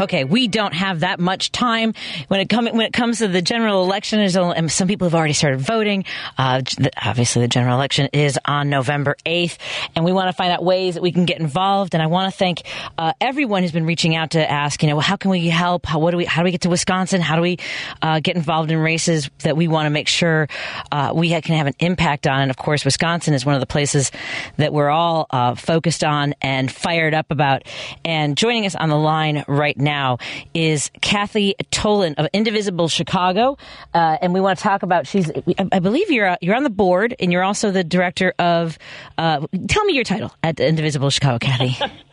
Okay, we don't have that much time when it comes when it comes to the general election. And some people have already started voting. Uh, obviously, the general election is on November 8th, and we want to find out ways that we can get involved. And I want to thank uh, everyone who's been reaching out to ask, you know, how can we help? How, what do we? How do we get to Wisconsin? How do we uh, get involved in races that we want to make sure uh, we can have an impact on? And of course, Wisconsin is one of the places that we're all uh, focused on and fired up about. And joining us on the line right now is Kathy Tolan of Indivisible Chicago, uh, and we want to talk about. She's, I I believe you're uh, you're on the board, and you're also the director of. Uh, tell me your title at Indivisible Chicago, Kathy.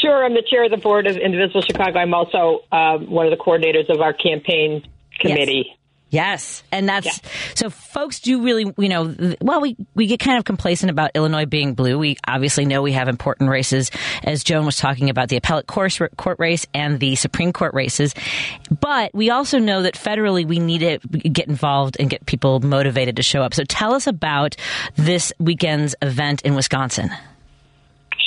Sure, I'm the chair of the board of Indivisible Chicago. I'm also uh, one of the coordinators of our campaign committee. Yes, and that's so. Folks do really, you know, well, we we get kind of complacent about Illinois being blue. We obviously know we have important races, as Joan was talking about the appellate course, court race and the Supreme Court races. But we also know that federally we need to get involved and get people motivated to show up. So tell us about this weekend's event in Wisconsin.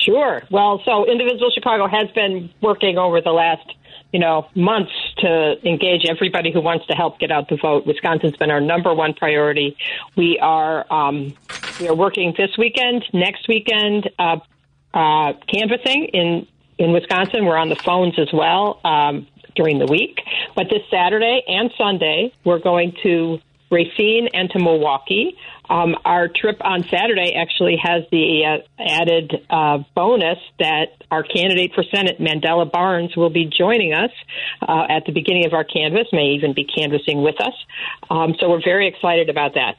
Sure. Well, so Indivisible Chicago has been working over the last, you know, months to engage everybody who wants to help get out the vote. Wisconsin's been our number one priority. We are um, we are working this weekend, next weekend, uh, uh, canvassing in in Wisconsin. We're on the phones as well um, during the week. But this Saturday and Sunday, we're going to Racine and to Milwaukee. Um, our trip on Saturday actually has the uh, added uh, bonus that our candidate for Senate, Mandela Barnes, will be joining us uh, at the beginning of our canvass, may even be canvassing with us. Um, so we're very excited about that.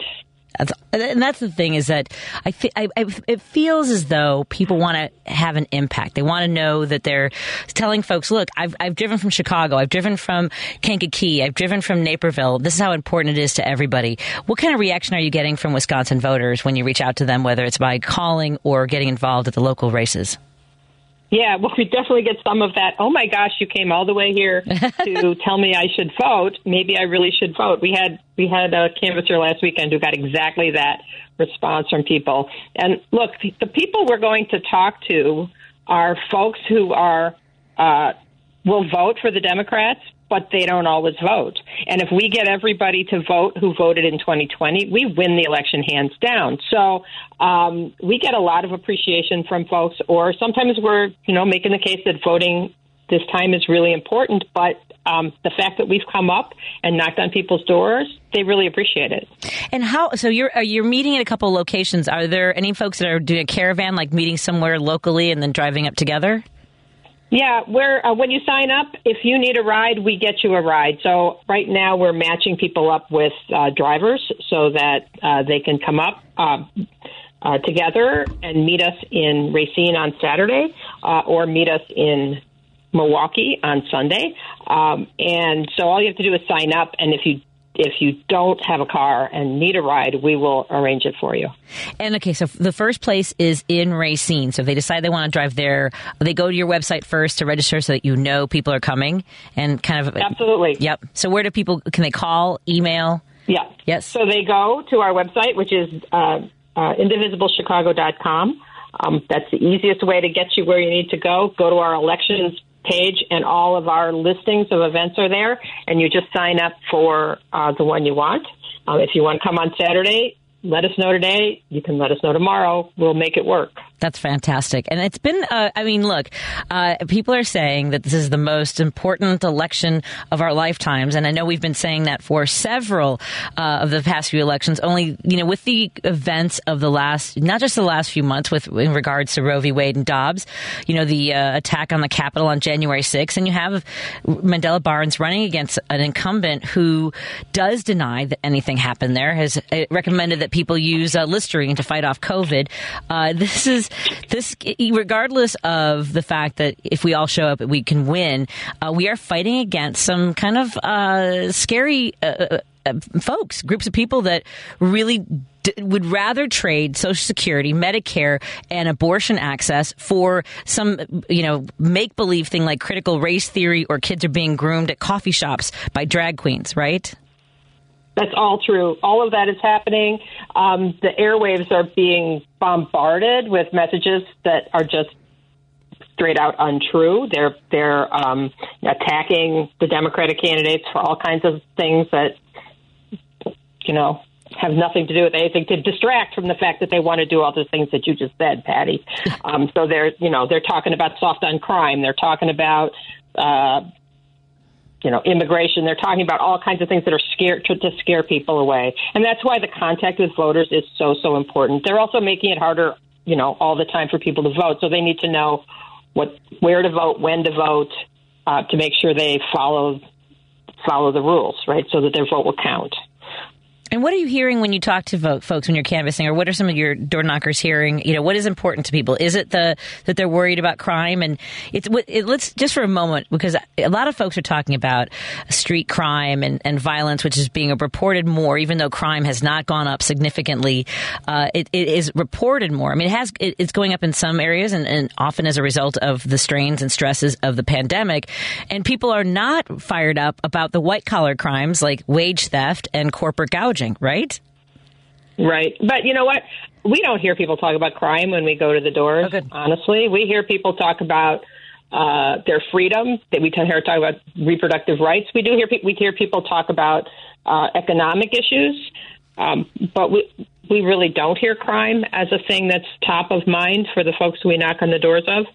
And that's the thing is that I, I, I it feels as though people want to have an impact. They want to know that they're telling folks, look, I've, I've driven from Chicago, I've driven from Kankakee, I've driven from Naperville. This is how important it is to everybody. What kind of reaction are you getting from Wisconsin voters when you reach out to them, whether it's by calling or getting involved at the local races? Yeah, well, we definitely get some of that. Oh my gosh, you came all the way here to tell me I should vote. Maybe I really should vote. We had we had a canvasser last weekend who got exactly that response from people. And look, the people we're going to talk to are folks who are uh, will vote for the Democrats, but they don't always vote. And if we get everybody to vote who voted in 2020, we win the election hands down. So um, we get a lot of appreciation from folks, or sometimes we're, you know, making the case that voting this time is really important. But um, the fact that we've come up and knocked on people's doors, they really appreciate it. And how? So you're you're meeting at a couple locations. Are there any folks that are doing a caravan, like meeting somewhere locally and then driving up together? Yeah, we're uh, when you sign up, if you need a ride, we get you a ride. So right now we're matching people up with uh, drivers so that uh, they can come up uh, uh, together and meet us in Racine on Saturday, uh, or meet us in Milwaukee on Sunday. Um, and so all you have to do is sign up, and if you if you don't have a car and need a ride, we will arrange it for you. And okay, so the first place is in Racine. So if they decide they want to drive there, they go to your website first to register so that you know people are coming and kind of. Absolutely. Yep. So where do people, can they call, email? Yeah. Yes. So they go to our website, which is uh, uh, indivisiblechicago.com. Um, that's the easiest way to get you where you need to go. Go to our elections page, and all of our listings of events are there, and you just sign up for uh, the one you want. Um, if you want to come on Saturday, let us know today. You can let us know tomorrow. We'll make it work. That's fantastic. And it's been, uh, I mean, look, uh, people are saying that this is the most important election of our lifetimes. And I know we've been saying that for several uh, of the past few elections, only, you know, with the events of the last, not just the last few months with in regards to Roe v. Wade and Dobbs, you know, the uh, attack on the Capitol on January 6th. And you have Mandela Barnes running against an incumbent who does deny that anything happened there, has uh, recommended that people use uh, Listerine to fight off COVID. This is this, regardless of the fact that if we all show up, we can win. Uh, we are fighting against some kind of uh, scary. Uh, uh, folks, groups of people that really d- would rather trade Social Security, Medicare, and abortion access for some, you know, make believe thing like critical race theory or kids are being groomed at coffee shops by drag queens, right? That's all true. All of that is happening. Um, the airwaves are being bombarded with messages that are just straight out untrue. They're they're um, attacking the Democratic candidates for all kinds of things that you know have nothing to do with anything to distract from the fact that they want to do all the things that you just said, Patty. Um, so they're you know they're talking about soft on crime. They're talking about uh, you know, immigration. They're talking about all kinds of things that are scared to, to scare people away, and that's why the contact with voters is so so important. They're also making it harder, you know, all the time for people to vote. So they need to know what where to vote, when to vote, uh, to make sure they follow follow the rules, right, so that their vote will count. And what are you hearing when you talk to folks when you're canvassing, or what are some of your door knockers hearing? You know, what is important to people? Is it the that they're worried about crime? And it's it, let's just for a moment because a lot of folks are talking about street crime and, and violence, which is being reported more, even though crime has not gone up significantly. Uh, it, it is reported more. I mean, it has it, it's going up in some areas, and, and often as a result of the strains and stresses of the pandemic. And people are not fired up about the white collar crimes like wage theft and corporate gouging right? Right. But you know what? We don't hear people talk about crime when we go to the doors, oh, honestly. We hear people talk about uh, their freedom. That we can hear talk about reproductive rights. We do hear we hear people talk about uh, economic issues, um, but we we really don't hear crime as a thing that's top of mind for the folks we knock on the doors of.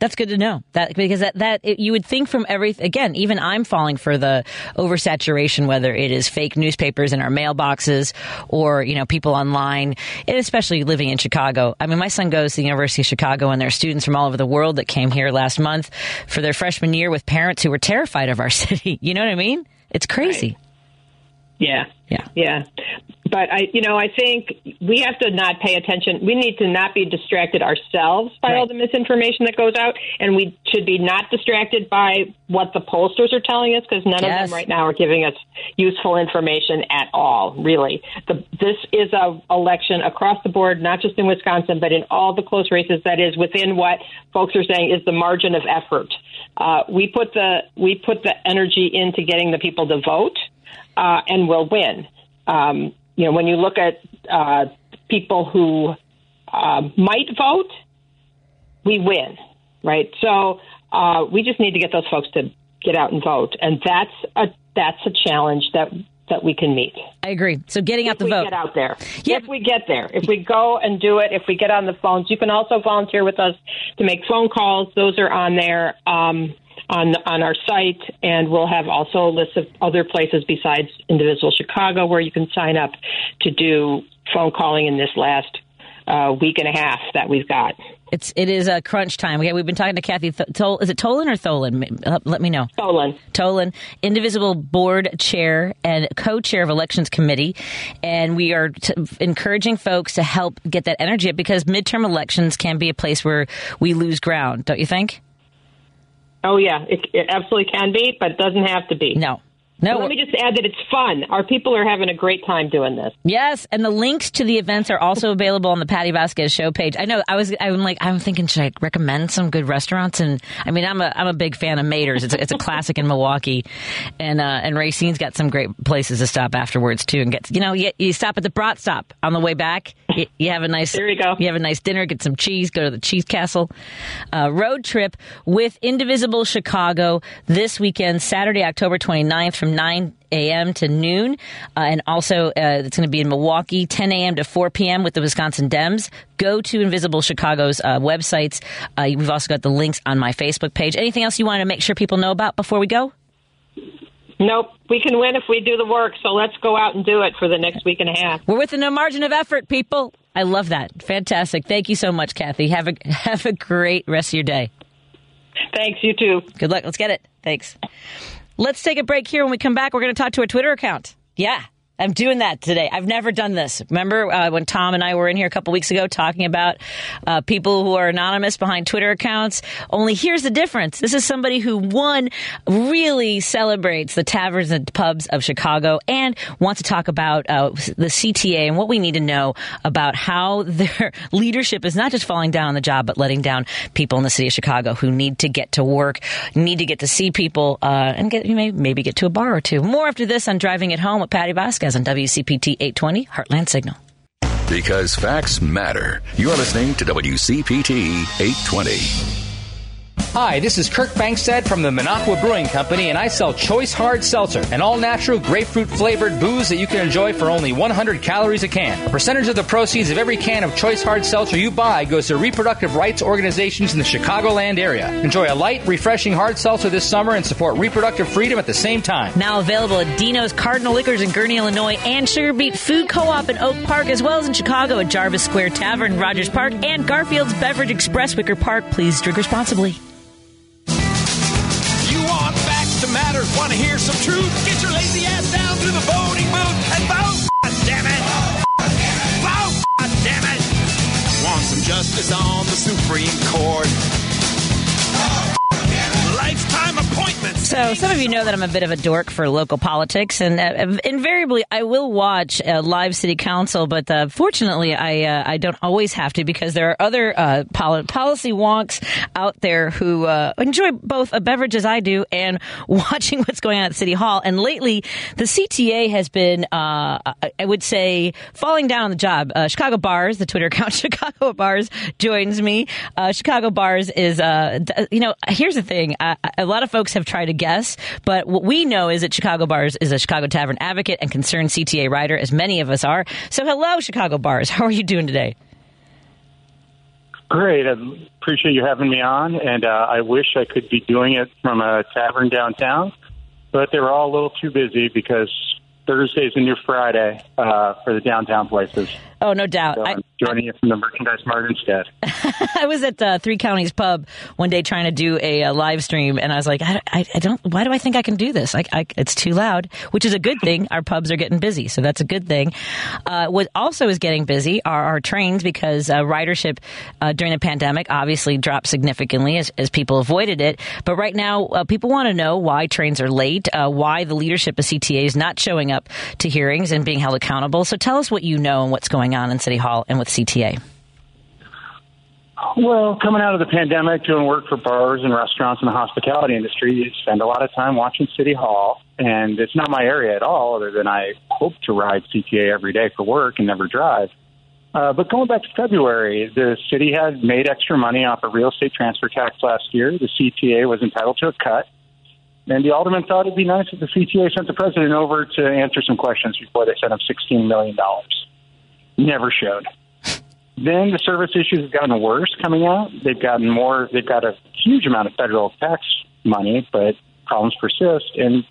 That's good to know that because that, that it, you would think from every again, even I'm falling for the oversaturation, whether it is fake newspapers in our mailboxes or, you know, people online, and especially living in Chicago. I mean, my son goes to the University of Chicago and there are students from all over the world that came here last month for their freshman year with parents who were terrified of our city. You know what I mean? It's crazy. Right. Yeah. Yeah. Yeah but I, you know, I think we have to not pay attention. We need to not be distracted ourselves by right. all the misinformation that goes out, and we should be not distracted by what the pollsters are telling us because none yes. of them right now are giving us useful information at all. Really, the, this is a election across the board, not just in Wisconsin, but in all the close races. That is within what folks are saying is the margin of effort. Uh, we put the we put the energy into getting the people to vote, uh, and we'll win. Um, you know, when you look at uh, people who uh, might vote, we win, right? So uh, we just need to get those folks to get out and vote, and that's a that's a challenge that that we can meet. I agree. So getting if out the vote. Get out there. Yep. If we get there, if we go and do it, if we get on the phones, you can also volunteer with us to make phone calls. Those are on there. Um, on on our site, and we'll have also a list of other places besides Indivisible Chicago where you can sign up to do phone calling in this last uh, week and a half that we've got. It's it is a crunch time. Okay, we've been talking to Kathy. Th- Tol- is it Tolan or Tholen? Uh, let me know. Tolan. Tolan, Indivisible Board Chair and Co-Chair of Elections Committee, and we are t- encouraging folks to help get that energy up because midterm elections can be a place where we lose ground. Don't you think? Oh yeah, it, it absolutely can be, but doesn't have to be. No, no. Let me just add that it's fun. Our people are having a great time doing this. Yes, and the links to the events are also available on the Patty Vasquez show page. I know. I was. I'm like. I'm thinking. Should I recommend some good restaurants? And I mean, I'm a. I'm a big fan of Mader's. It's a, it's a classic in Milwaukee, and uh, and Racine's got some great places to stop afterwards too. And get. You know, you, you stop at the Brat Stop on the way back. You, you, have a nice. There you go. You have a nice dinner. Get some cheese. Go to the Cheese Castle. Uh, road trip with Indivisible Chicago this weekend, Saturday, October 29th from 9 a.m. to noon. Uh, and also, uh, it's going to be in Milwaukee, 10 a.m. to 4 p.m. with the Wisconsin Dems. Go to Invisible Chicago's uh, websites. Uh, we've also got the links on my Facebook page. Anything else you want to make sure people know about before we go? Nope. We can win if we do the work. So let's go out and do it for the next week and a half. We're within a margin of effort, people. I love that. Fantastic. Thank you so much, Kathy. Have a have a great rest of your day. Thanks. You too. Good luck. Let's get it. Thanks. Let's take a break here. When we come back, we're going to talk to our Twitter account. Yeah. I'm doing that today. I've never done this. Remember uh, when Tom and I were in here a couple weeks ago talking about uh, people who are anonymous behind Twitter accounts? Only here's the difference. This is somebody who, one, really celebrates the taverns and pubs of Chicago and wants to talk about uh, the CTA and what we need to know about how their leadership is not just falling down on the job, but letting down people in the city of Chicago who need to get to work, need to get to see people, uh, and get, you may, maybe get to a bar or two. More after this on Driving It Home with Patty Vasquez on WCPT 820 Heartland Signal. Because facts matter. You're listening to WCPT 820. Hi, this is Kirk Bangstad from the Minocqua Brewing Company, and I sell Choice Hard Seltzer, an all natural grapefruit flavored booze that you can enjoy for only 100 calories a can. A percentage of the proceeds of every can of Choice Hard Seltzer you buy goes to reproductive rights organizations in the Chicagoland area. Enjoy a light, refreshing hard seltzer this summer and support reproductive freedom at the same time. Now available at Dino's Cardinal Liquors in Gurnee, Illinois, and Sugar Beet Food Co-op in Oak Park, as well as in Chicago at Jarvis Square Tavern, Rogers Park, and Garfield's Beverage Express, Wicker Park. Please drink responsibly. You want to hear some truth? Get your lazy ass down to the voting booth and vote, damn it! Vote, damn it! Want some justice on the Supreme Court? So, some of you know that I'm a bit of a dork for local politics, and uh, invariably I will watch uh, live city council. But uh, fortunately, I uh, I don't always have to because there are other uh, poli- policy wonks out there who uh, enjoy both a beverage as I do and watching what's going on at City Hall. And lately, the CTA has been, I would say, falling down on the job. Chicago Bars, the Twitter account Chicago Bars, joins me. Chicago Bars is, you know, here's the thing. A lot of folks have tried to guess, but what we know is that Chicago Bars is a Chicago Tavern advocate and concerned CTA writer, as many of us are. So, hello, Chicago Bars. How are you doing today? Great. I appreciate you having me on, and uh, I wish I could be doing it from a tavern downtown, but they were all a little too busy because Thursday's a new Friday uh, for the downtown places. Oh, no doubt. So I, I'm joining you from the merchandise mart instead. I was at uh, Three Counties Pub one day trying to do a, a live stream, and I was like, I, I, I don't. Why do I think I can do this? I, I, it's too loud, which is a good thing. Our pubs are getting busy, so that's a good thing. Uh, what also is getting busy are our trains because uh, ridership uh, during the pandemic obviously dropped significantly as, as people avoided it. But right now, uh, people want to know why trains are late, uh, why the leadership of CTA is not showing up to hearings and being held accountable. So tell us what you know and what's going on in City Hall and with CTA. Well, coming out of the pandemic, doing work for bars and restaurants in the hospitality industry, you spend a lot of time watching City Hall, and it's not my area at all. Other than I hope to ride CTA every day for work and never drive. Uh, but going back to February, the city had made extra money off a real estate transfer tax last year. The CTA was entitled to a cut. And the alderman thought it'd be nice if the CTA sent the president over to answer some questions before they sent him $16 million. Never showed. Then the service issues have gotten worse coming out. They've gotten more, they've got a huge amount of federal tax money, but problems persist. And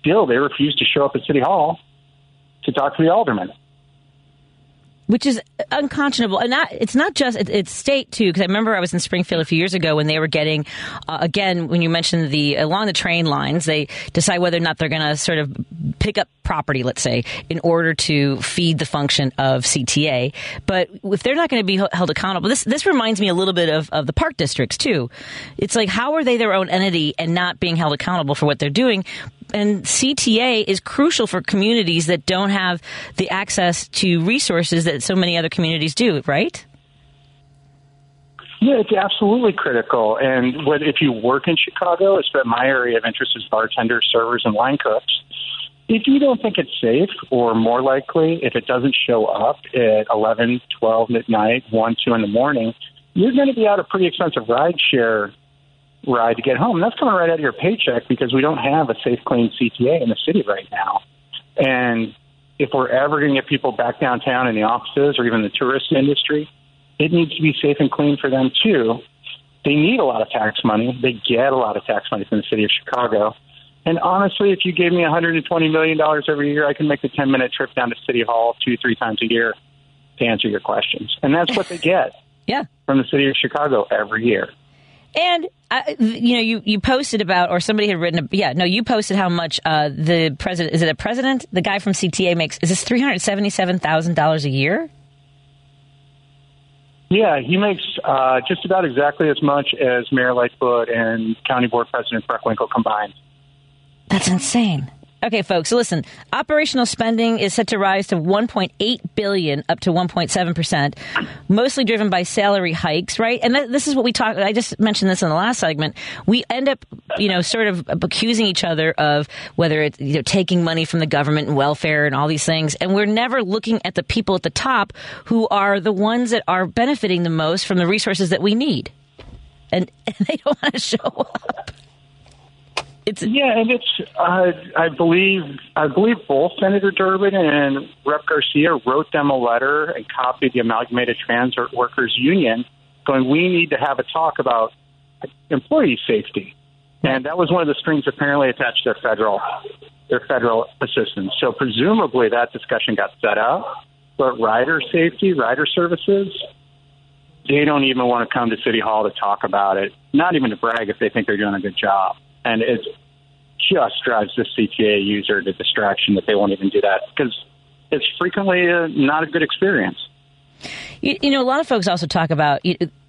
still, they refuse to show up at City Hall to talk to the alderman which is unconscionable. And it's not just, it, it's state too, because I remember I was in Springfield a few years ago when they were getting, uh, again, when you mentioned the, along the train lines, they decide whether or not they're going to sort of pick up property, let's say, in order to feed the function of CTA. But if they're not going to be held accountable, this, this reminds me a little bit of, of the park districts too. It's like, how are they their own entity and not being held accountable for what they're doing? And CTA is crucial for communities that don't have the access to resources that so many other communities do, right? Yeah, it's absolutely critical. And what if you work in Chicago, it's my area of interest is bartenders, servers, and line cooks. If you don't think it's safe, or more likely, if it doesn't show up at 11, 12 midnight, 1, 2 in the morning, you're going to be out a pretty expensive ride share ride to get home. That's coming right out of your paycheck because we don't have a safe, clean CTA in the city right now. And if we're ever going to get people back downtown in the offices or even the tourist industry, it needs to be safe and clean for them too. They need a lot of tax money. They get a lot of tax money from the city of Chicago. And honestly, if you gave me $120 million every year, I can make the 10 minute trip down to City Hall two, three times a year to answer your questions. And that's what they get yeah. from the city of Chicago every year. And uh, you know, you, you posted about, or somebody had written, yeah, no, you posted how much uh, the president is it a president? The guy from CTA makes is this three hundred seventy seven thousand dollars a year? Yeah, he makes uh, just about exactly as much as Mayor Lightfoot and County Board President Preckwinkle combined. That's insane. Okay, folks. Listen, operational spending is set to rise to 1.8 billion, up to 1.7 percent, mostly driven by salary hikes, right? And th- this is what we talked. I just mentioned this in the last segment. We end up, you know, sort of accusing each other of whether it's you know taking money from the government and welfare and all these things, and we're never looking at the people at the top who are the ones that are benefiting the most from the resources that we need, and, and they don't want to show up. It's yeah, and it's uh, I believe I believe both Senator Durbin and Rep. Garcia wrote them a letter and copied the Amalgamated Transit Workers Union, going, "We need to have a talk about employee safety," and that was one of the strings apparently attached to their federal their federal assistance. So presumably that discussion got set up, but rider safety, rider services, they don't even want to come to City Hall to talk about it, not even to brag if they think they're doing a good job and it just drives the CTA user to distraction that they won't even do that because it's frequently a, not a good experience. You, you, know, a lot of folks also talk about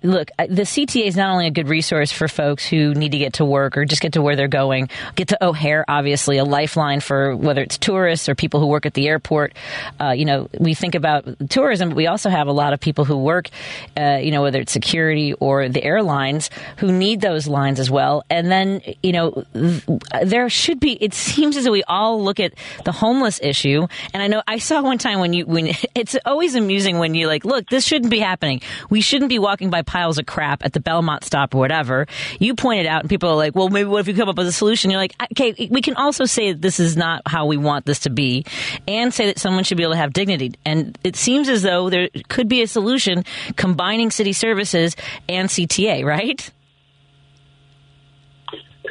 look, the CTA is not only a good resource for folks who need to get to work or just get to where they're going, get to O'Hare, obviously, a lifeline for whether it's tourists or people who work at the airport. Uh, you know, we think about tourism, but we also have a lot of people who work, uh, you know, whether it's security or the airlines who need those lines as well. And then, you know, there should be, it seems as though we all look at the homeless issue. And I know I saw one time when you, when it's always amusing when you like, look, this shouldn't be happening. We shouldn't be walking by piles of crap at the Belmont stop or whatever. You pointed out, and people are like, well, maybe what if you come up with a solution? You're like, okay, we can also say that this is not how we want this to be and say that someone should be able to have dignity. And it seems as though there could be a solution combining city services and CTA, right?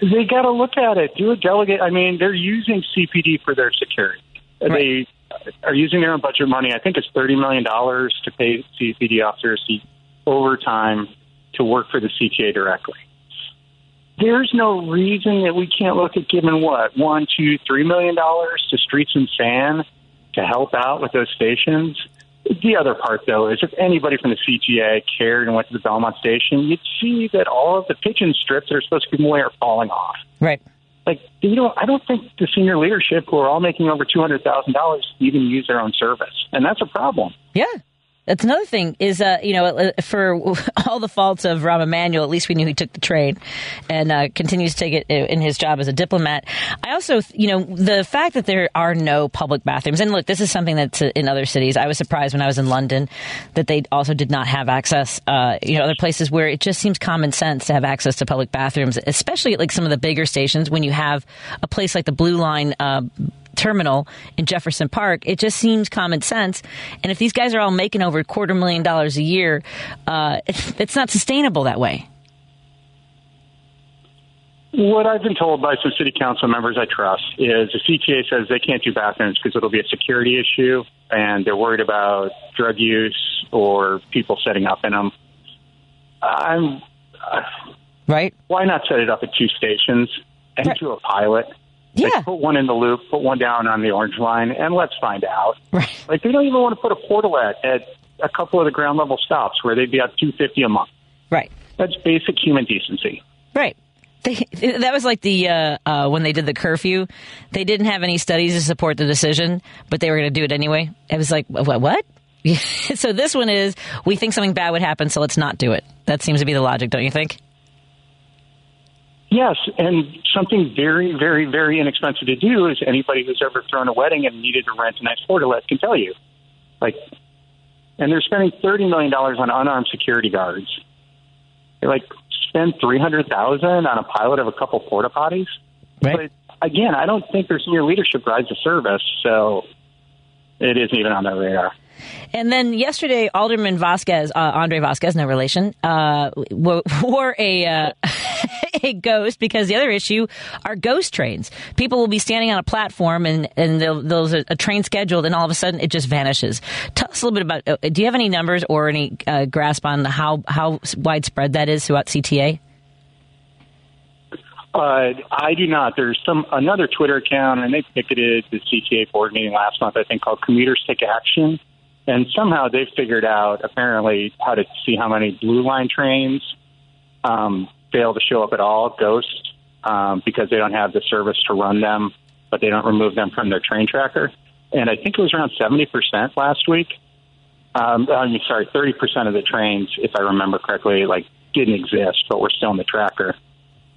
They got to look at it. Do a delegate. I mean, they're using CPD for their security. Right. They are using their own budget money. I think it's thirty million dollars to pay CPD officers overtime to work for the CTA directly. There's no reason that we can't look at giving what one, two, three million dollars to Streets and San to help out with those stations. The other part, though, is if anybody from the CTA cared and went to the Belmont station, you'd see that all of the pigeon strips that are supposed to be away are falling off. Right. Like you know, I don't think the senior leadership who are all making over two hundred thousand dollars even use their own service, and that's a problem. Yeah, that's another thing is, uh, you know, uh, for all the faults of Rahm Emanuel, at least we knew he took the train and uh, continues to take it in his job as a diplomat. I also, you know, the fact that there are no public bathrooms, and look, this is something that's in other cities. I was surprised when I was in London that they also did not have access, uh, you know, other places where it just seems common sense to have access to public bathrooms, especially at like some of the bigger stations when you have a place like the Blue Line uh, terminal in Jefferson Park. It just seems common sense. And if these guys are all making over a quarter million dollars a year, uh, it's not sustainable that way. What I've been told by some city council members I trust is the CTA says they can't do bathrooms because it'll be a security issue and they're worried about drug use or people setting up in them. I'm uh, right. Why not set it up at two stations and right. do a pilot? Yeah. Like, put one in the loop, put one down on the orange line, and let's find out. Right. Like they don't even want to put a portalet at a couple of the ground level stops where they'd be at two fifty a month. Right. That's basic human decency. Right. They, that was like the uh, uh, when they did the curfew. They didn't have any studies to support the decision, but they were going to do it anyway. It was like what? What? so this one is we think something bad would happen, so let's not do it. That seems to be the logic, don't you think? Yes, and something very, very, very inexpensive to do is anybody who's ever thrown a wedding and needed to rent a nice portalet can tell you. Like, and they're spending thirty million dollars on unarmed security guards. They like spend three hundred thousand on a pilot of a couple porta potties. Right. But again, I don't think their senior leadership rides the service, so it isn't even on their radar. And then yesterday, Alderman Vasquez, uh, Andre Vasquez, no relation, uh, wore a uh, a ghost because the other issue are ghost trains. People will be standing on a platform and and there's a, train scheduled, and all of a sudden it just vanishes. Tell us a little bit about. Uh, do you have any numbers or any uh, grasp on how how widespread that is throughout CTA? Uh, I do not. There's some another Twitter account, and they picketed the CTA board meeting last month. I think called Commuters Take Action, and somehow they've figured out apparently how to see how many blue line trains um, fail to show up at all, ghost, um, because they don't have the service to run them, but they don't remove them from their train tracker. And I think it was around 70% last week. Um, I mean, sorry, 30% of the trains, if I remember correctly, like didn't exist, but were still in the tracker.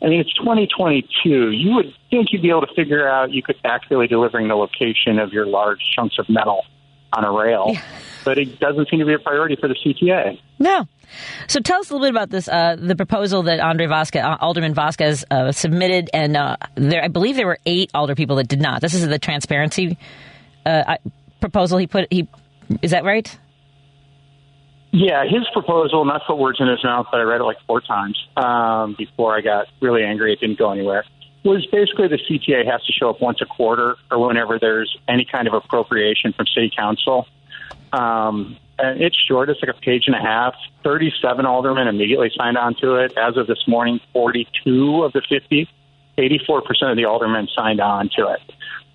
I mean, it's 2022. You would think you'd be able to figure out you could accurately delivering the location of your large chunks of metal on a rail, yeah. but it doesn't seem to be a priority for the CTA. No. So tell us a little bit about this, uh, the proposal that Andre Vasquez, uh, Alderman Vasquez uh, submitted, and uh, there, I believe there were eight alder people that did not. This is the transparency uh, proposal he put. He is that right? Yeah, his proposal, not to put words in his mouth, but I read it like four times um, before I got really angry. It didn't go anywhere. Was basically the CTA has to show up once a quarter or whenever there's any kind of appropriation from City Council. Um, and it's short; it's like a page and a half. Thirty-seven aldermen immediately signed on to it. As of this morning, forty-two of the fifty, eighty-four percent of the aldermen signed on to it.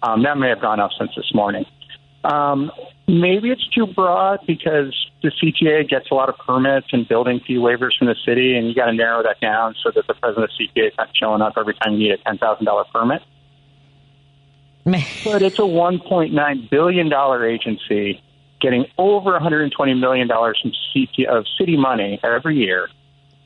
Um, that may have gone up since this morning. Um, maybe it's too broad because the CTA gets a lot of permits and building fee waivers from the city, and you got to narrow that down so that the president of the CTA is not showing up every time you need a ten thousand dollar permit. but it's a one point nine billion dollar agency getting over one hundred and twenty million dollars from CTA of city money every year,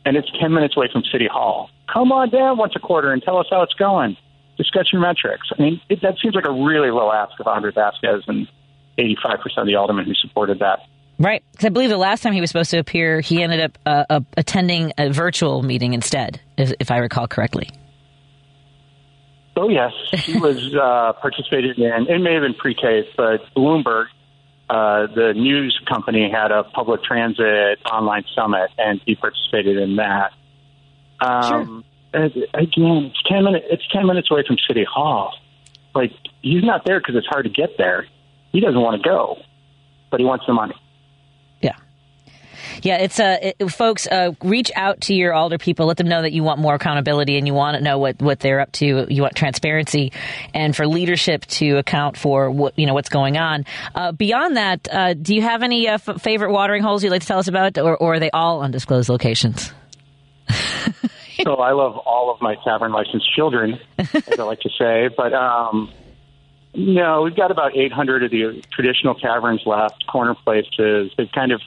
and it's ten minutes away from City Hall. Come on down once a quarter and tell us how it's going. Discuss your metrics. I mean, it, that seems like a really low ask of Andre Vasquez and 85% of the aldermen who supported that. Right. Because I believe the last time he was supposed to appear, he ended up uh, uh, attending a virtual meeting instead, if, if, I recall correctly. Oh, yes. He was uh, participated in, it may have been pre K, but Bloomberg, uh, the news company, had a public transit online summit, and he participated in that. Um, sure. Again, it's 10, minutes, it's 10 minutes away from City Hall. Like, he's not there because it's hard to get there he doesn't want to go, but he wants the money. Yeah. Yeah, it's uh, it, folks. Uh, reach out to your alder people. Let them know that you want more accountability and you want to know what, what they're up to. You want transparency and for leadership to account for what you know what's going on. Uh, beyond that, uh, do you have any uh, f- favorite watering holes you'd like to tell us about, or, or are they all undisclosed locations? so I love all of my tavern licensed children, as I like to say, but um, no, we've got about 800 of the traditional taverns left, corner places. They've kind of,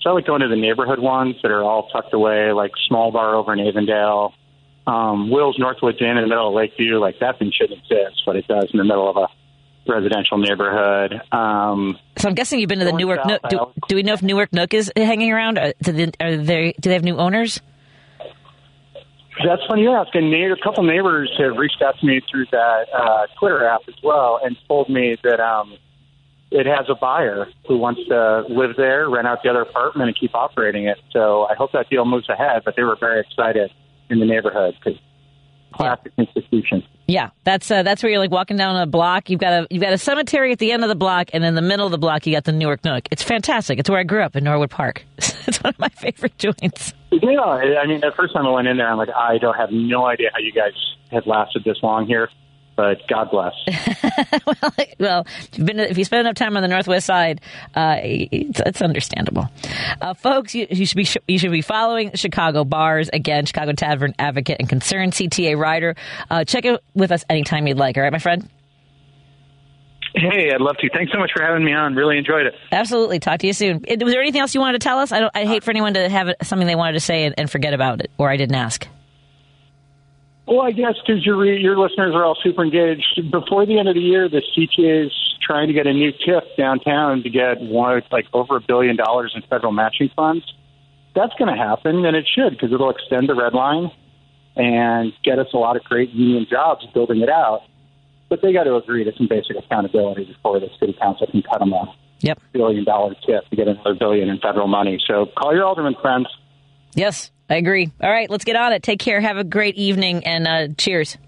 so I like going to the neighborhood ones that are all tucked away, like Small Bar over in Avondale, um, Will's Northwoods Inn in the middle of Lakeview. Like that thing shouldn't exist, but it does in the middle of a residential neighborhood. Um, so I'm guessing you've been to the Newark Nook. Do, do, we know if Newark Nook is hanging around? Are, they, are they, do they have new owners? That's funny you ask. And a couple neighbors have reached out to me through that uh, Twitter app as well and told me that um, it has a buyer who wants to live there, rent out the other apartment, and keep operating it. So I hope that deal moves ahead. But they were very excited in the neighborhood because classic yeah. institution. Yeah, that's uh, that's where you're like walking down a block. You've got a you've got a cemetery at the end of the block, and in the middle of the block, you got the Newark Nook. It's fantastic. It's where I grew up in Norwood Park. it's one of my favorite joints. Yeah, I mean, the first time I went in there, I'm like, I don't have no idea how you guys have lasted this long here but God bless. well, well, if, you've been, if you spend enough time on the Northwest Side, uh, it's, it's, understandable. Uh, folks, you, you, should be you should be following Chicago bars again. Chicago Tavern Advocate and Concern CTA Rider. Uh, check it with us anytime you'd like. All right, my friend. Hey, I'd love to. Thanks so much for having me on. Really enjoyed it. Absolutely. Talk to you soon. Was there anything else you wanted to tell us? I, I hate for anyone to have something they wanted to say and, and forget about it, or I didn't ask. Well, I guess because your your listeners are all super engaged. Before the end of the year, the CTA is trying to get a new TIF downtown to get one like over a billion dollars in federal matching funds. That's going to happen, and it should because it'll extend the red line and get us a lot of great union jobs building it out. But they got to agree to some basic accountability before the city council can cut them a yep. billion dollar TIF to get another billion in federal money. So call your alderman friends. Yes, I agree. All right, let's get on it. Take care. Have a great evening and uh, cheers.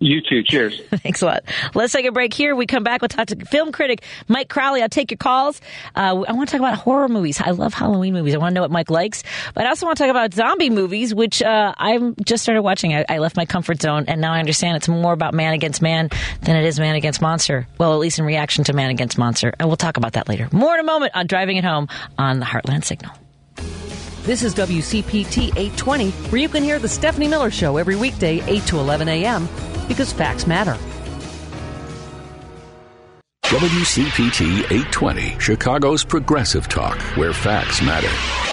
You too. Cheers. Thanks a lot. Let's take a break here. We come back. We'll talk to film critic Mike Crowley. I'll take your calls. Uh, I want to talk about horror movies. I love Halloween movies. I want to know what Mike likes. But I also want to talk about zombie movies, which uh, I just started watching. I, I left my comfort zone, and now I understand it's more about man against man than it is man against monster. Well, at least in reaction to man against monster. And we'll talk about that later. More in a moment on Driving It Home on the Heartland Signal. This is WCPT 820, where you can hear the Stephanie Miller Show every weekday, 8 to 11 a.m., because facts matter. WCPT 820, Chicago's progressive talk, where facts matter.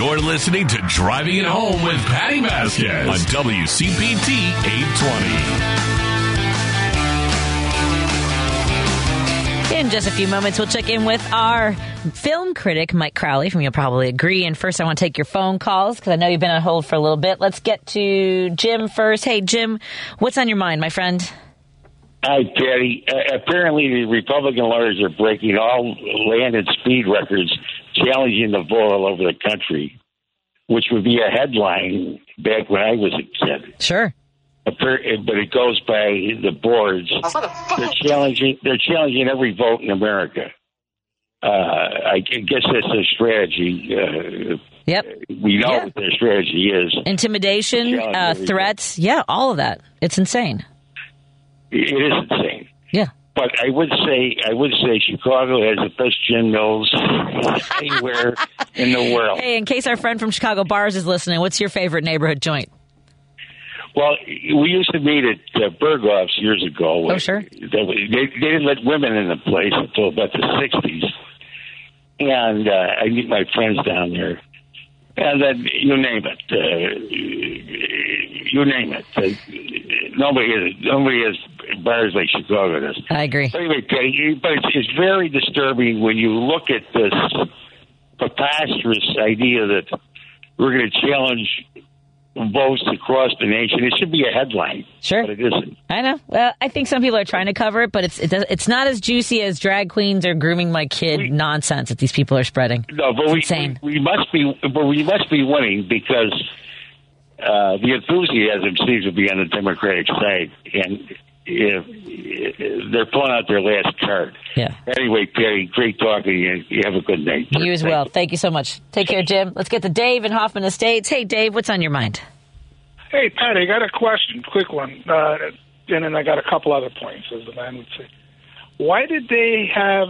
You're listening to Driving It Home with Patty Vasquez on WCPT 820. In just a few moments, we'll check in with our film critic, Mike Crowley, from You'll Probably Agree. And first, I want to take your phone calls because I know you've been on hold for a little bit. Let's get to Jim first. Hey, Jim, what's on your mind, my friend? Hi, Patty. Uh, apparently, the Republican lawyers are breaking all land and speed records, challenging the vote all over the country, which would be a headline back when I was a kid. Sure. But it goes by the boards. They're challenging. They're challenging every vote in America. Uh, I guess that's their strategy. Uh, Yep. we know Yeah. what their strategy is. Intimidation, uh, every threats. Yeah, all of that. It's insane. It is insane. But I would say I would say Chicago has the best gin mills anywhere in the world. Hey, in case our friend from Chicago Bars is listening, what's your favorite neighborhood joint? Well, we used to meet at uh, Berghoff's years ago. Oh, sure. They, they, they didn't let women in the place until about the '60s, and uh, I meet my friends down there, and then you name it, uh, you name it. Uh, nobody has nobody has bars like Chicago does. I agree. But anyway, but it's, it's very disturbing when you look at this preposterous idea that we're going to challenge votes across the nation. It should be a headline. Sure. But it isn't. I know. Well, I think some people are trying to cover it, but it's it does, it's not as juicy as drag queens or grooming my kid nonsense that these people are spreading. No, but It's we, insane. we we must be, but we must be winning because uh, the enthusiasm seems to be on the Democratic side, and if they're pulling out their last card. Yeah. Anyway, Patty, great talking to you. You have a good night. You as well. Thank you so much. Take care, Jim. Let's get to Dave in Hoffman Estates. Hey, Dave, what's on your mind? Hey, Patty, I got a question, quick one, uh, and then I got a couple other points, as the man would say. Why did they have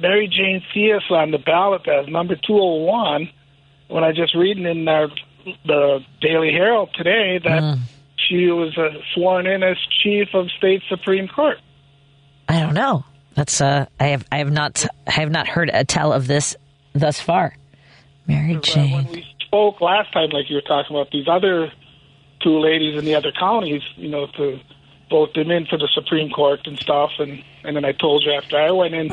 Mary Jane Theis on the ballot as number 201 when I just reading in uh, the Daily Herald today that she was uh, sworn in as chief of state Supreme Court? I don't know. That's uh, I have I have not I have not heard a tell of this thus far. Mary Jane. When we spoke last time, like you were talking about these other two ladies in the other counties, you know, to vote them in for the Supreme Court and stuff. And, and then I told you after I went in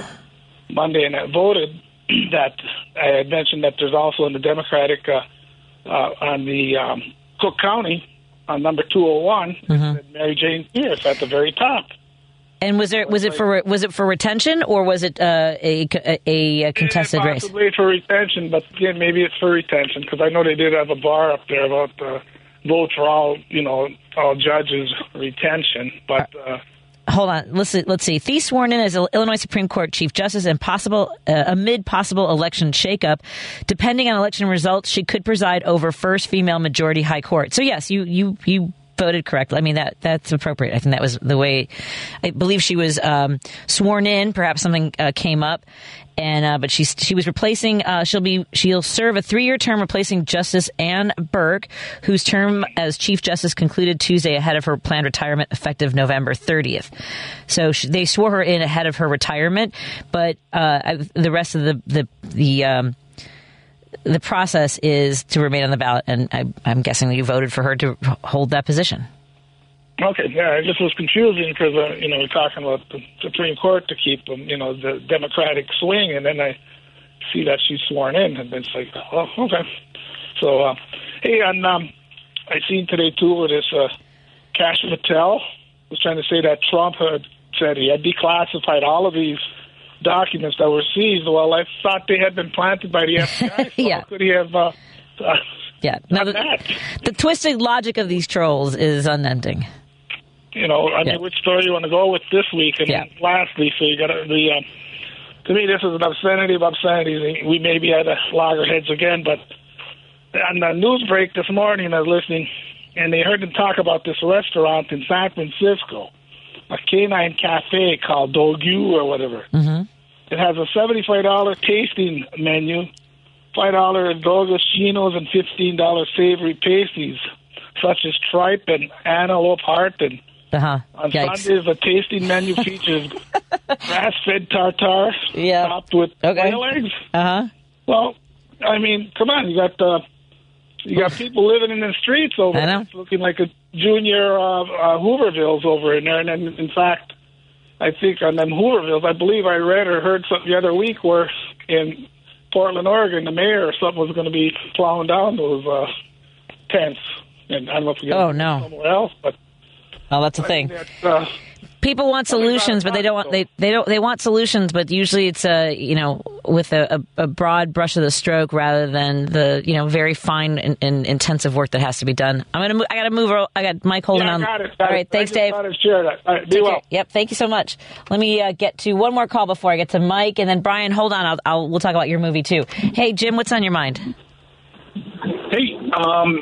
Monday and I voted that I had mentioned that there's also in the Democratic uh, uh, on the um, Cook County on number 201, Mm-hmm. Mary Jane Pierce at the very top. And was there was it for was it for retention or was it uh, a, a a contested race? Possibly for retention, but again, maybe it's for retention because I know they did have a bar up there about uh, vote for all, you know, all judges retention. But uh, Hold on. Let's see, let's see. Theis sworn in as Illinois Supreme Court Chief Justice and possible uh, amid possible election shakeup, depending on election results, she could preside over first female majority high court. So yes, you you you voted correctly. I mean that that's appropriate. I think that was the way. I believe she was um, sworn in. Perhaps something uh, came up, and uh, but she's she was replacing. Uh, she'll be she'll serve a three year term replacing Justice Ann Burke, whose term as Chief Justice concluded Tuesday ahead of her planned retirement, effective November 30th. So she, they swore her in ahead of her retirement, but uh, the rest of the the the. Um, the process is to remain on the ballot, and I, I'm guessing you voted for her to hold that position. Okay, yeah, it just was confusing because uh, you know we're talking about the Supreme Court to keep um, you know the Democratic swing, and then I see that she's sworn in, and it's like, oh, okay. So, uh, hey, and um, I seen today too with this uh, Kash Patel was trying to say that Trump had said he had declassified all of these documents that were seized. Well, I thought they had been planted by the FBI. So Yeah. could he have? Uh, uh, Yeah. Now, the, the twisted logic of these trolls is unending. you know, I mean, which story you want to go with this week? And Yeah. lastly, so you got the. Um, to me, this is an obscenity of obscenities. We maybe had to loggerheads again, but on the news break this morning, I was listening, and they heard them talk about this restaurant in San Francisco, a canine cafe called Dogu or whatever. Mm-hmm. It has a seventy-five dollar tasting menu, five dollar Dogus chinos, and fifteen dollar savory pasties, such as tripe and antelope heart and Uh-huh. on Yikes. Sundays, the tasting menu features grass-fed tartar Yeah. topped with Okay. quail eggs. Uh-huh. Well, I mean, come on, you got uh, you got people living in the streets over there. It's looking like a junior uh, uh, Hoovervilles over in there. And then, in fact, I think on them Hoovervilles, I believe I read or heard something the other week where in Portland, Oregon, the mayor or something was going to be plowing down those uh, tents. And I don't know if we Oh, no. somewhere else, but Oh, that's the thing. that, uh, People want solutions, but they don't want they they don't they want solutions, but usually it's a you know with a, a, a broad brush of the stroke rather than the you know very fine and, and intensive work that has to be done. I'm gonna mo- I gotta move. o- I got Mike holding yeah, on. got it, got All it. thanks, I just Dave. thought share that. All right, be Take well. care. Yep, thank you so much. Let me uh, get to one more call before I get to Mike, and then Brian. Hold on, I'll, I'll we'll talk about your movie too. Hey, Jim, what's on your mind? Hey, um,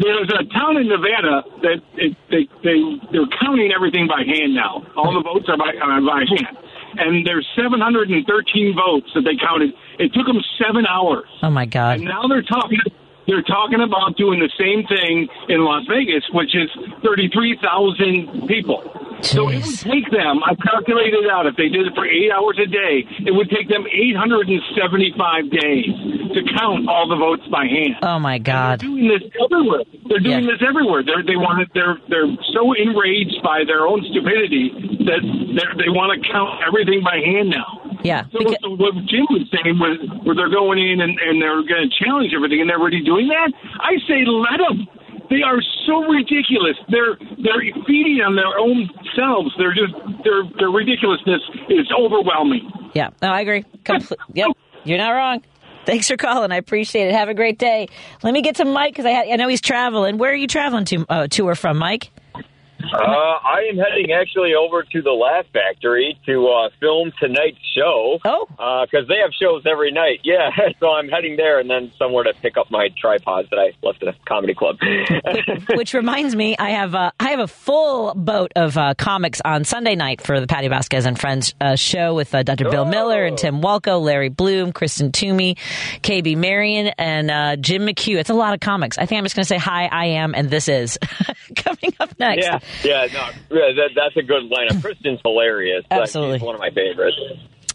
there's a town in Nevada that it, they they they're counting everything by hand now. All the votes are by uh, by hand, and there's 713 votes that they counted. It took them seven hours, Oh my God. and now they're talking. They're talking about doing the same thing in Las Vegas, which is 33,000 people. So it would take them, I've calculated it out, if they did it for eight hours a day, it would take them 875 days to count all the votes by hand. Oh my God. They're doing this everywhere. They're doing Yeah. this everywhere. They're, they want it, they're they're so enraged by their own stupidity that they want to count everything by hand now. Yeah. So, so what Jim was saying was, where they're going in and, and they're going to challenge everything, and they're already doing that. I say let them. They are so ridiculous. They're they're feeding on their own selves. They're just their their ridiculousness is overwhelming. Yeah, no, I agree. Comple- yep, you're not wrong. Thanks for calling. I appreciate it. Have a great day. Let me get to Mike because I, ha- I know he's traveling. Where are you traveling to uh, to or from, Mike? Uh, I am heading actually over to the Laugh Factory to uh, film tonight's show. Oh, because they have shows every night. Yeah, so I'm heading there and then somewhere to pick up my tripods that I left at a comedy club. Which reminds me, I have uh, I have a full boat of uh, comics on Sunday night for the Patty Vasquez and Friends uh, show with uh, Dr. Bill Miller and Tim Walco, Larry Bloom, Kristen Toomey, KB Marion, and uh, Jim McHugh. It's a lot of comics. I think I'm just going to say hi, I am, and this is coming up next. yeah, yeah, no, yeah, that, that's a good lineup. Kristen's hilarious. Absolutely. one of my favorites.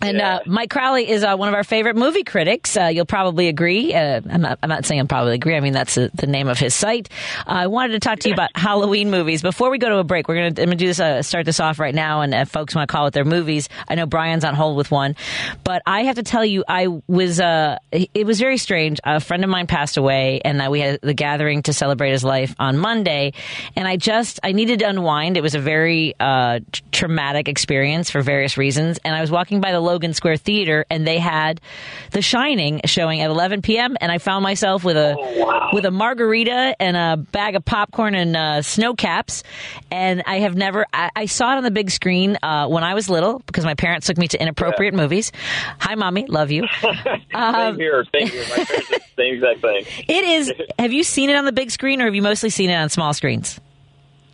And uh, Mike Crowley is uh, one of our favorite movie critics. Uh, you'll probably agree. Uh, I'm, not, I'm not saying I'll probably agree. I mean, that's uh the name of his site. Uh, I wanted to talk to you about Halloween movies. Before we go to a break, we're going to I'm gonna do this, uh, start this off right now. And if folks want to call it their movies, I know Brian's on hold with one. But I have to tell you, I was, uh, it was very strange. A friend of mine passed away, and uh, we had the gathering to celebrate his life on Monday. And I just, I needed to unwind. It was a very uh, traumatic experience for various reasons. And I was walking by the Logan Square Theater, and they had The Shining showing at 11 p.m. And I found myself with a with a margarita and a bag of popcorn and uh, Sno-Caps. And I have never, I, I saw it on the big screen uh, when I was little because my parents took me to inappropriate movies. Hi, mommy, love you. Um, same here, same here. My parents did the same exact thing. It is. Have you seen it on the big screen, or have you mostly seen it on small screens?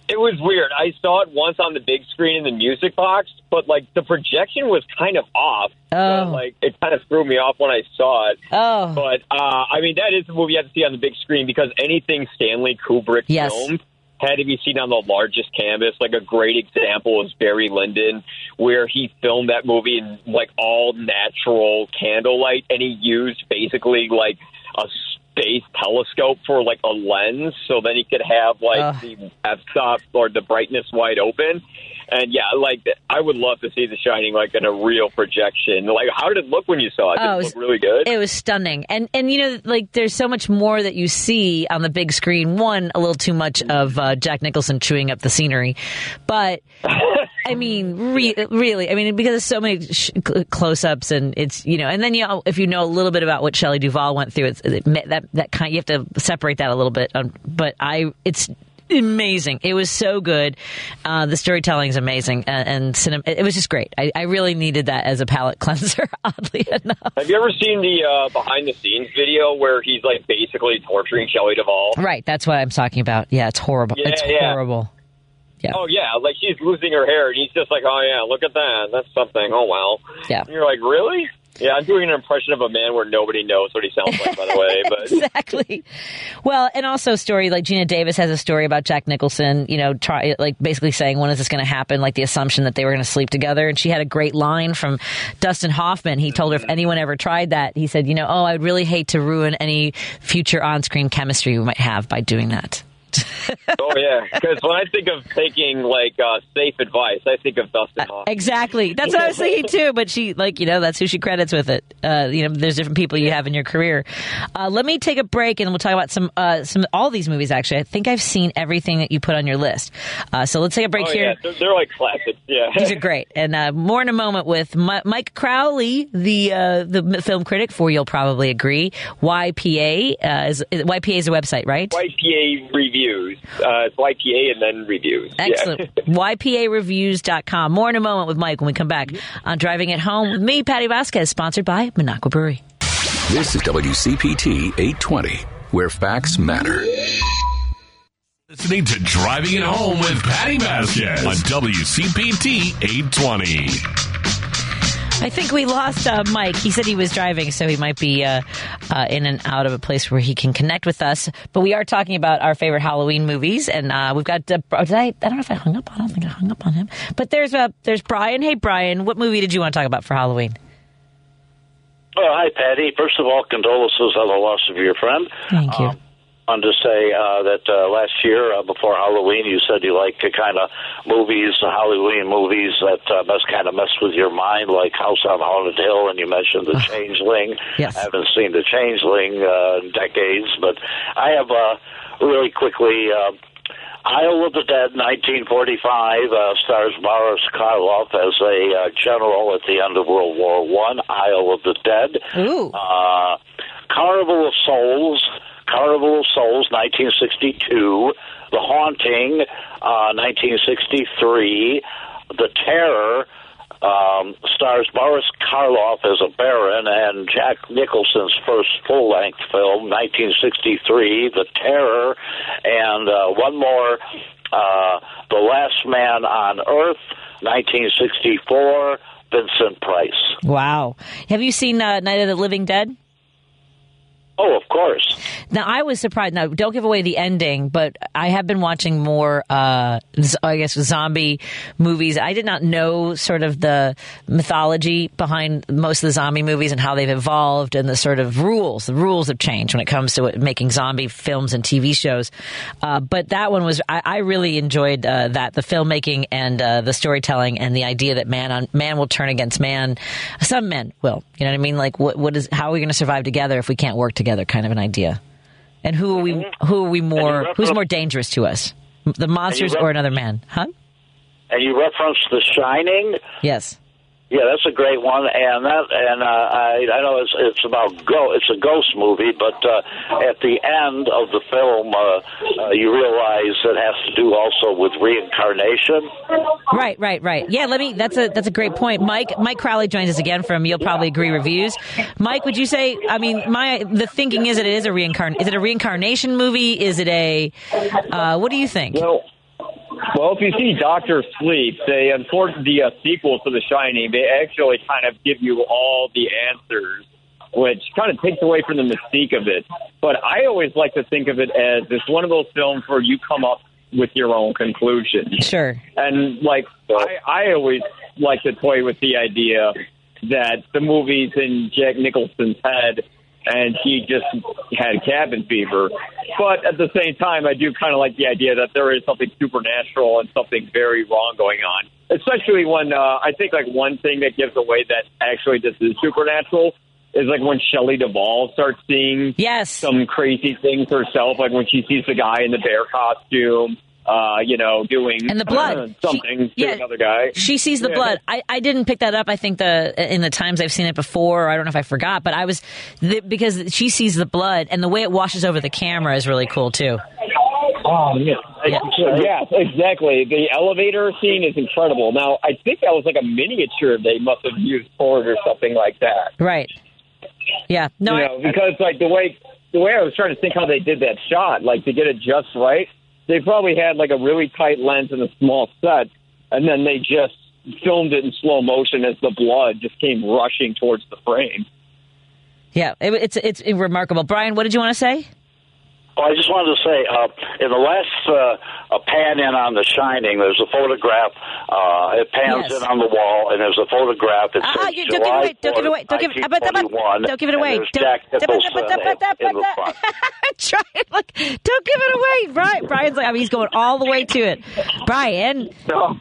It was weird. I saw it once on the big screen in the music box, but like the projection was kind of off. Oh. So, like it kind of threw me off when I saw it. Oh. But uh, I mean, that is the movie you have to see on the big screen because anything Stanley Kubrick Yes. filmed had to be seen on the largest canvas. Like a great example is Barry Lyndon, where he filmed that movie in like all natural candlelight, and he used basically like a space telescope for like a lens, so then he could have like Ugh. the f stop or the brightness wide open. And yeah, like I would love to see The Shining like in a real projection. Like, how did it look when you saw it? Did Oh, it was- really good? It was stunning, and and you know, like there's so much more that you see on the big screen. One, a little too much of uh, Jack Nicholson chewing up the scenery, but I mean, re- really, I mean, because there's so many sh- close-ups, and it's you know, and then you know, if you know a little bit about what Shelley Duvall went through, it's it, that that kind you have to separate that a little bit. Um, but I, it's amazing. It was so good. Uh, the storytelling is amazing, and, and cinema, it was just great. I, I really needed that as a palate cleanser. Oddly enough. Have you ever seen the uh, behind the scenes video where he's like basically torturing Shelley Duvall? Right, that's what I'm talking about. Yeah, it's horrible. Yeah, it's yeah. horrible. Yeah. Oh yeah, like she's losing her hair, and he's just like, "Oh yeah, look at that. That's something. Oh wow." Yeah. And you're like, "Really?" Yeah, I'm doing an impression of a man where nobody knows what he sounds like, by the way. But exactly. Well, and also a story like Geena Davis has a story about Jack Nicholson, you know, try like basically saying when is this going to happen? Like the assumption that they were going to sleep together. And she had a great line from Dustin Hoffman. He told her if mm-hmm. anyone ever tried that, he said, you know, oh, I'd really hate to ruin any future on-screen chemistry we might have by doing that. oh yeah, because when I think of taking like uh, safe advice, I think of Dustin Hoffman. Exactly. That's what I was thinking too. But she, like, you know, that's who she credits with it. Uh, you know, there's different people you have in your career. Uh, let me take a break and we'll talk about some, uh, some, all these movies actually. I think I've seen everything that you put on your list. Uh, so let's take a break oh here. yeah, they're, they're like classics. Yeah, These are great, and uh, more in a moment with Mi- Mike Crowley, the uh, the film critic for You'll Probably Agree. YPA uh, is YPA is a website, right? YPA reviews. Uh, it's YPA and then reviews. Excellent. Yeah. Excellent. YPAreviews.com. More in a moment with Mike when we come back on Driving It Home with me, Patty Vasquez, sponsored by Minocqua Brewery. This is WCPT 820, where facts matter. Listening to Driving It Home with Patty Vasquez on WCPT 820. I think we lost uh, Mike. He said he was driving, so he might be uh, uh, in and out of a place where he can connect with us. But we are talking about our favorite Halloween movies, and uh, we've got. Uh, did I, I don't know if I hung up. on I don't think I hung up on him. But there's uh, there's Brian. Hey, Brian, what movie did you want to talk about for Halloween? Well, hi, Patty. First of all, condolences on the loss of your friend. Thank you. Um, wanted to say uh, that uh, last year, uh, before Halloween, you said you like the kind of movies, the Halloween movies that uh, must kind of mess with your mind, like House on Haunted Hill, and you mentioned The Changeling. Yes. I haven't seen The Changeling uh, in decades, but I have uh, really quickly. Uh, Isle of the Dead, 1945, uh, stars Boris Karloff as a uh, general at the end of World War One. Isle of the Dead. Ooh. Uh, Carnival of Souls, Carnival of Souls, 1962. The Haunting, uh, 1963. The Terror. Um, stars Boris Karloff as a baron and Jack Nicholson's first full-length film, 1963, The Terror, and uh, one more, uh, The Last Man on Earth, 1964, Vincent Price. Wow. Have you seen uh, Night of the Living Dead? Oh, of course. Now I was surprised. Now don't give away the ending, but I have been watching more. Uh, I guess zombie movies. I did not know sort of the mythology behind most of the zombie movies and how they've evolved and the sort of rules. The rules have changed when it comes to making zombie films and TV shows. Uh, but that one was. I, I really enjoyed uh, that the filmmaking and uh, the storytelling and the idea that man on man will turn against man. Some men will. You know what I mean? Like what? What is? How are we going to survive together if we can't work together? Kind of an idea. And who are we? Who are we more? Who's more dangerous to us? The monsters or another man? Huh? And you referenced The Shining. Yes. Yeah, that's a great one, and that and uh, I I know it's it's about go it's a ghost movie, but uh, at the end of the film, uh, uh, you realize it has to do also with reincarnation. Right, right, right. Yeah, let me. That's a that's a great point. Mike Mike Crowley joins us again from You'll Probably Agree reviews. Mike, would you say? I mean, my the thinking is that it is a reincarn. Is it a reincarnation movie? Is it a? Uh, what do you think? Well, well, if you see Doctor Sleep, they unfortunately the uh, sequel to The Shining, they actually kind of give you all the answers, which kind of takes away from the mystique of it. But I always like to think of it as it's one of those films where you come up with your own conclusion. Sure. And like I, I always like to toy with the idea that the movies in Jack Nicholson's head and he just had cabin fever. But at the same time, I do kind of like the idea that there is something supernatural and something very wrong going on. Especially when uh, I think like one thing that gives away that actually this is supernatural is like when Shelley Duvall starts seeing yes some crazy things herself, like when she sees the guy in the bear costume. Uh, you know, doing And the blood. something She- to yeah. another guy. She sees the Yeah. blood. I, I didn't pick that up. I think the in the times I've seen it before. Or I don't know if I forgot, but I was the, because she sees the blood and the way it washes over the camera is really cool too. Oh yeah. yeah, exactly. The elevator scene is incredible. Now, I think that was like a miniature they must have used for it or something like that. Right. Yeah. No. you I- know, because like the way the way I was trying to think how they did that shot, like to get it just right, they probably had like a really tight lens and a small set, and then they just filmed it in slow motion as the blood just came rushing towards the frame. yeah. It, it's it's remarkable. Brian, what did you want to say? Oh, I just wanted to say, uh, in the last uh, uh, pan in on The Shining, there's a photograph. Uh, it pans Yes. in on the wall, and there's a photograph that Ah, says you- don't give it July away. Don't give it away. Don't give it. but- 1921, Don't give it away. The. Try it. Look, don't give it away. Brian, Brian's like, I mean, he's going all the way to it. Brian,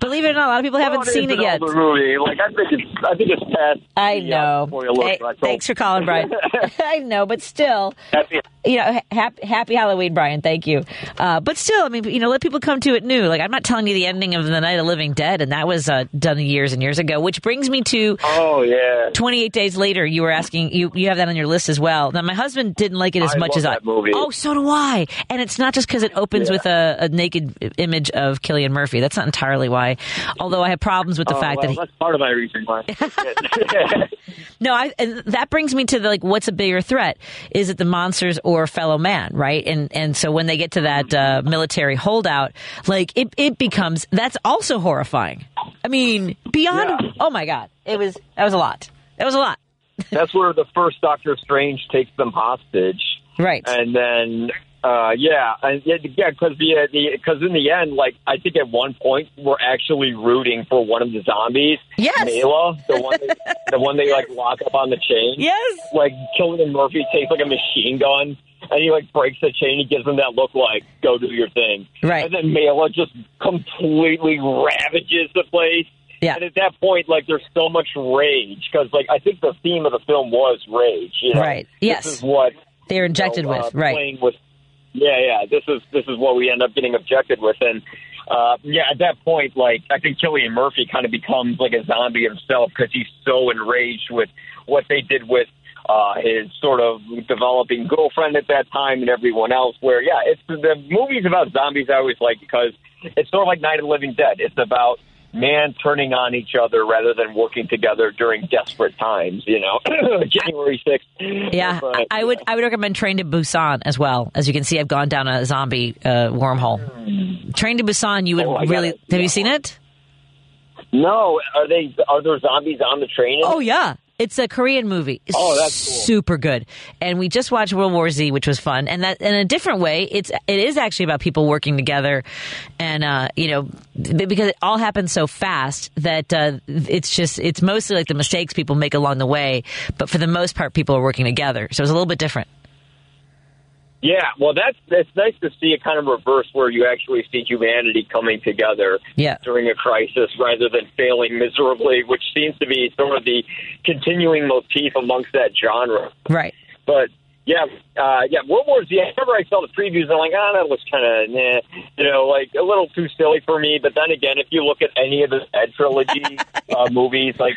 believe it or not, a lot of people haven't Well, seen it yet. older movie. Like I think it's I think it's past. I the, uh, know. Hey, thanks for calling, Brian. I know, but still, you know, happy, happy Halloween, Brian. Thank you. Uh, but still, I mean, you know, let people come to it new. Like, I'm not telling you the ending of The Night of Living Dead, and that was uh, done years and years ago, which brings me to Oh yeah. 28 days later. You were asking, you, you have that on your list as well. Now, my husband didn't like it as I much as I. movie. Oh, so do I. And it's not just because it opens Yeah. with a, a naked image of Cillian Murphy. That's not entirely why. Although I have problems with the Oh, fact well, that he, that's part of my reason why. no, I, and that brings me to the, like, what's a bigger threat? Is it the monsters or fellow man, right? And and so when they get to that uh, military holdout, like it it becomes that's also horrifying. I mean, beyond. Oh my god, it was that was a lot. That was a lot. That's where the first Doctor Strange takes them hostage. Right. And then, uh, yeah, and yeah, yeah, because the the because in the end, like I think at one point we're actually rooting for one of the zombies. Yes. Mailer, the one, they, the one they like lock up on the chain. Yes. Like Cillian and Murphy takes like a machine gun and he like breaks the chain. He gives him that look like go do your thing. Right. And then Mailer just completely ravages the place. Yeah. And at that point, like, there's so much rage because, like, I think the theme of the film was rage. You know? Right. Yes. This is what They're injected you know, with uh, right. Playing with. Yeah, yeah. This is this is what we end up getting objected with, and uh, yeah, at that point, like, I think Cillian Murphy kind of becomes like a zombie himself because he's so enraged with what they did with. Uh, his sort of developing girlfriend at that time and everyone else where yeah it's the movies about zombies i always like because it's sort of like night of the living dead it's about man turning on each other rather than working together during desperate times. You know, January sixth. Yeah, I- I would I would recommend Train to Busan as well. As you can see, I've gone down a zombie uh, wormhole. Train to Busan, you would Oh, really have you seen it? No, are they? Are there zombies on the train? Oh yeah, it's a Korean movie. It's Oh, that's cool. super good. And we just watched World War Z, which was fun. And that in a different way, it's it is actually about people working together, and uh, you know, because it all happens so fast that uh, it's just it's mostly like the mistakes people make along the way, but for the most part, people are working together. So it's a little bit different. Yeah, well, that's that's nice to see a kind of reverse where you actually see humanity coming together Yeah. during a crisis rather than failing miserably, which seems to be sort of the continuing motif amongst that genre. Right. But yeah, uh, yeah, World War Z. I remember I saw the previews and I'm like, ah, that was kind of, nah, you know, like a little too silly for me. But then again, if you look at any of the Dead trilogy uh, movies, like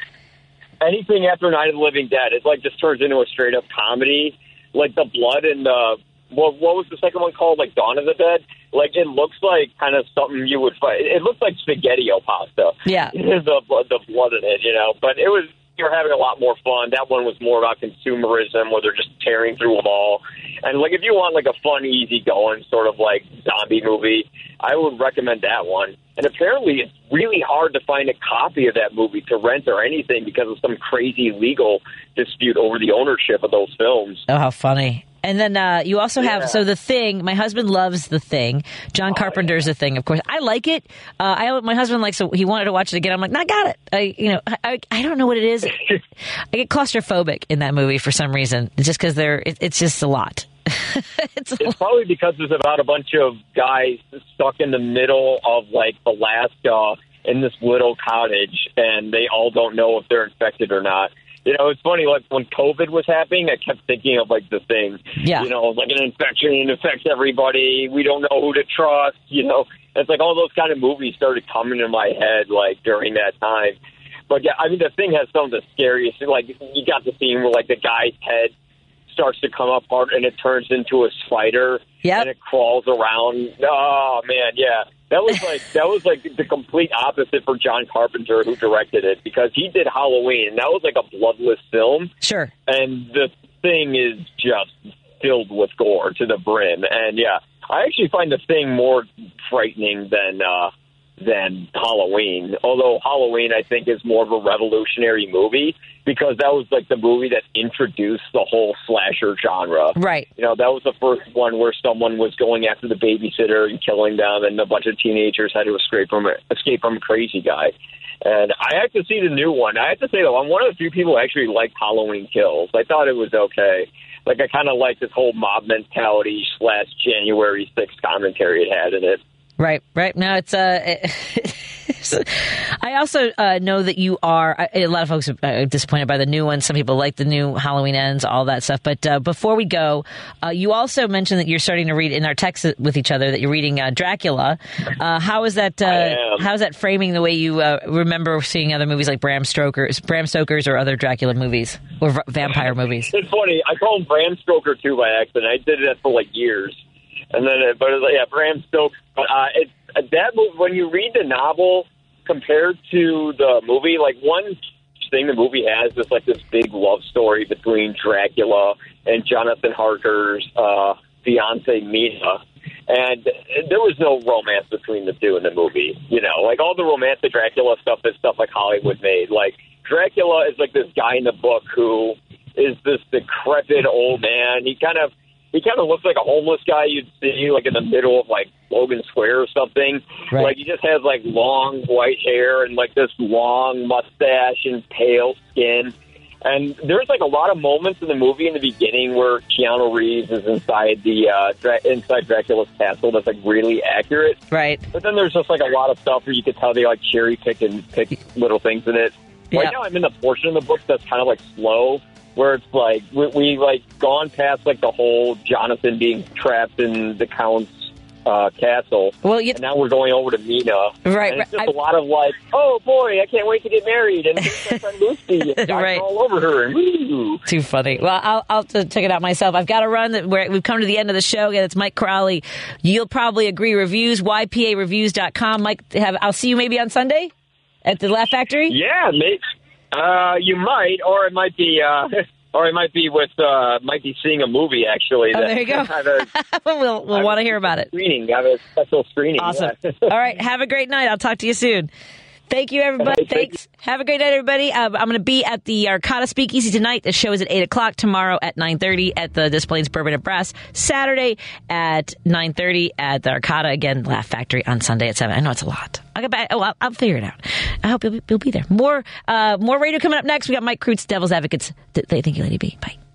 anything after Night of the Living Dead, it like just turns into a straight up comedy. Like the blood and the what, what was the second one called? Like Dawn of the Dead. Like it looks like kind of something you would find. It looks like spaghetti-o pasta. Yeah. the the blood in it, you know. But it was you're having a lot more fun. That one was more about consumerism, where they're just tearing through them all. And like if you want like a fun, easy going sort of like zombie movie, I would recommend that one. And apparently, it's really hard to find a copy of that movie to rent or anything because of some crazy legal dispute over the ownership of those films. Oh, how funny! And then uh, you also have Yeah. so the thing. My husband loves the thing. John Carpenter's the thing, of course. I like it. Uh, I my husband likes. it. He wanted to watch it again. I'm like, no, I got it. I you know I, I, don't know what it is. I get claustrophobic in that movie for some reason. Just because they're it, it's just a lot. It's probably because it's about a bunch of guys stuck in the middle of like Alaska in this little cottage, and they all don't know if they're infected or not. You know, it's funny. Like when COVID was happening, I kept thinking of like the thing. Yeah. You know, like an infection affects everybody. We don't know who to trust. You know, it's like all those kind of movies started coming in my head like during that time. But yeah, I mean, the thing has some of the scariest. Like you got the scene where like the guy's head starts to come apart and it turns into a spider. Yeah. And it crawls around. Oh man, yeah. That was like that was like the complete opposite for John Carpenter who directed it because he did Halloween and that was like a bloodless film. Sure. And the thing is just filled with gore to the brim. And yeah, I actually find the thing more frightening than uh than Halloween. Although Halloween, I think, is more of a revolutionary movie because that was like the movie that introduced the whole slasher genre. Right. You know, that was the first one where someone was going after the babysitter and killing them, and a bunch of teenagers had to escape from a, escape from a crazy guy. And I have to see the new one. I have to say though, I'm one of the few people who actually liked Halloween Kills. I thought it was okay. Like I kind of like this whole mob mentality slash January 6th commentary it had in it. Right, right. Now it's uh, I also uh, know that you are. uh, A lot of folks are disappointed by the new one. Some people like the new Halloween ends, all that stuff. But uh, before we go, uh, you also mentioned that you're starting to read in our text with each other that you're reading uh, Dracula. Uh, how is that? Uh, how is that framing the way you uh, remember seeing other movies like Bram Stoker's, Bram Stoker's, or other Dracula movies or v- vampire movies? It's funny. I call him Bram Stoker too by accident. I did that for like years, and then uh, but it was yeah, Bram Stoker. But uh, it's uh, that when you read the novel compared to the movie, like one thing the movie has is like this big love story between Dracula and Jonathan Harker's uh, fiance Mina. And there was no romance between the two in the movie. You know, like all the romantic Dracula stuff is stuff like Hollywood made. Like Dracula is like this guy in the book who is this decrepit old man. He kind of he kind of looks like a homeless guy you'd see like in the middle of like Logan Square or something. Right. Like he just has like long white hair and like this long mustache and pale skin. And there's like a lot of moments in the movie in the beginning where Keanu Reeves is inside the uh, Dra- inside Dracula's castle that's like really accurate. Right. But then there's just like a lot of stuff where you could tell they like cherry pick and pick little things in it. Right now, I'm in the portion of the book that's kind of like slow, where it's like we, we like gone past like the whole Jonathan being trapped in the count's uh, castle. Well, you, and now we're going over to Mina. Right, And it's just a lot of like, oh boy, I can't wait to get married, and my friend Lucy, Right. all over her, and. Too funny. Well, I'll, I'll check it out myself. I've got to run. That we've come to the end of the show. Again, it's Mike Crowley. You'll probably agree. Reviews, ypareviews.com. Mike, have, I'll see you maybe on Sunday at the Laugh Factory. Yeah, mate. Uh, you might, or it might be, uh, or it might be with, uh, might be seeing a movie actually. Oh, there you go. A we'll we'll want to hear about it. screening. Have a special screening. Awesome. yeah. All right. Have a great night. I'll talk to you soon. Thank you, everybody. Thank Thanks. Have a great night, everybody. Uh, I'm going to be at the Arcata Speakeasy tonight. The show is at 8 o'clock. Tomorrow at 9.30 at the Displays Bourbon and Brass. Saturday at 9.30 at the Arcata. Again, Laugh Factory on Sunday at 7. I know it's a lot. I'll get back. Oh, I'll, I'll figure it out. I hope you'll be, you'll be there. More, uh, more radio coming up next. We got Mike Krutz, Devil's Advocates. Th- Thank you, Lady B. Bye.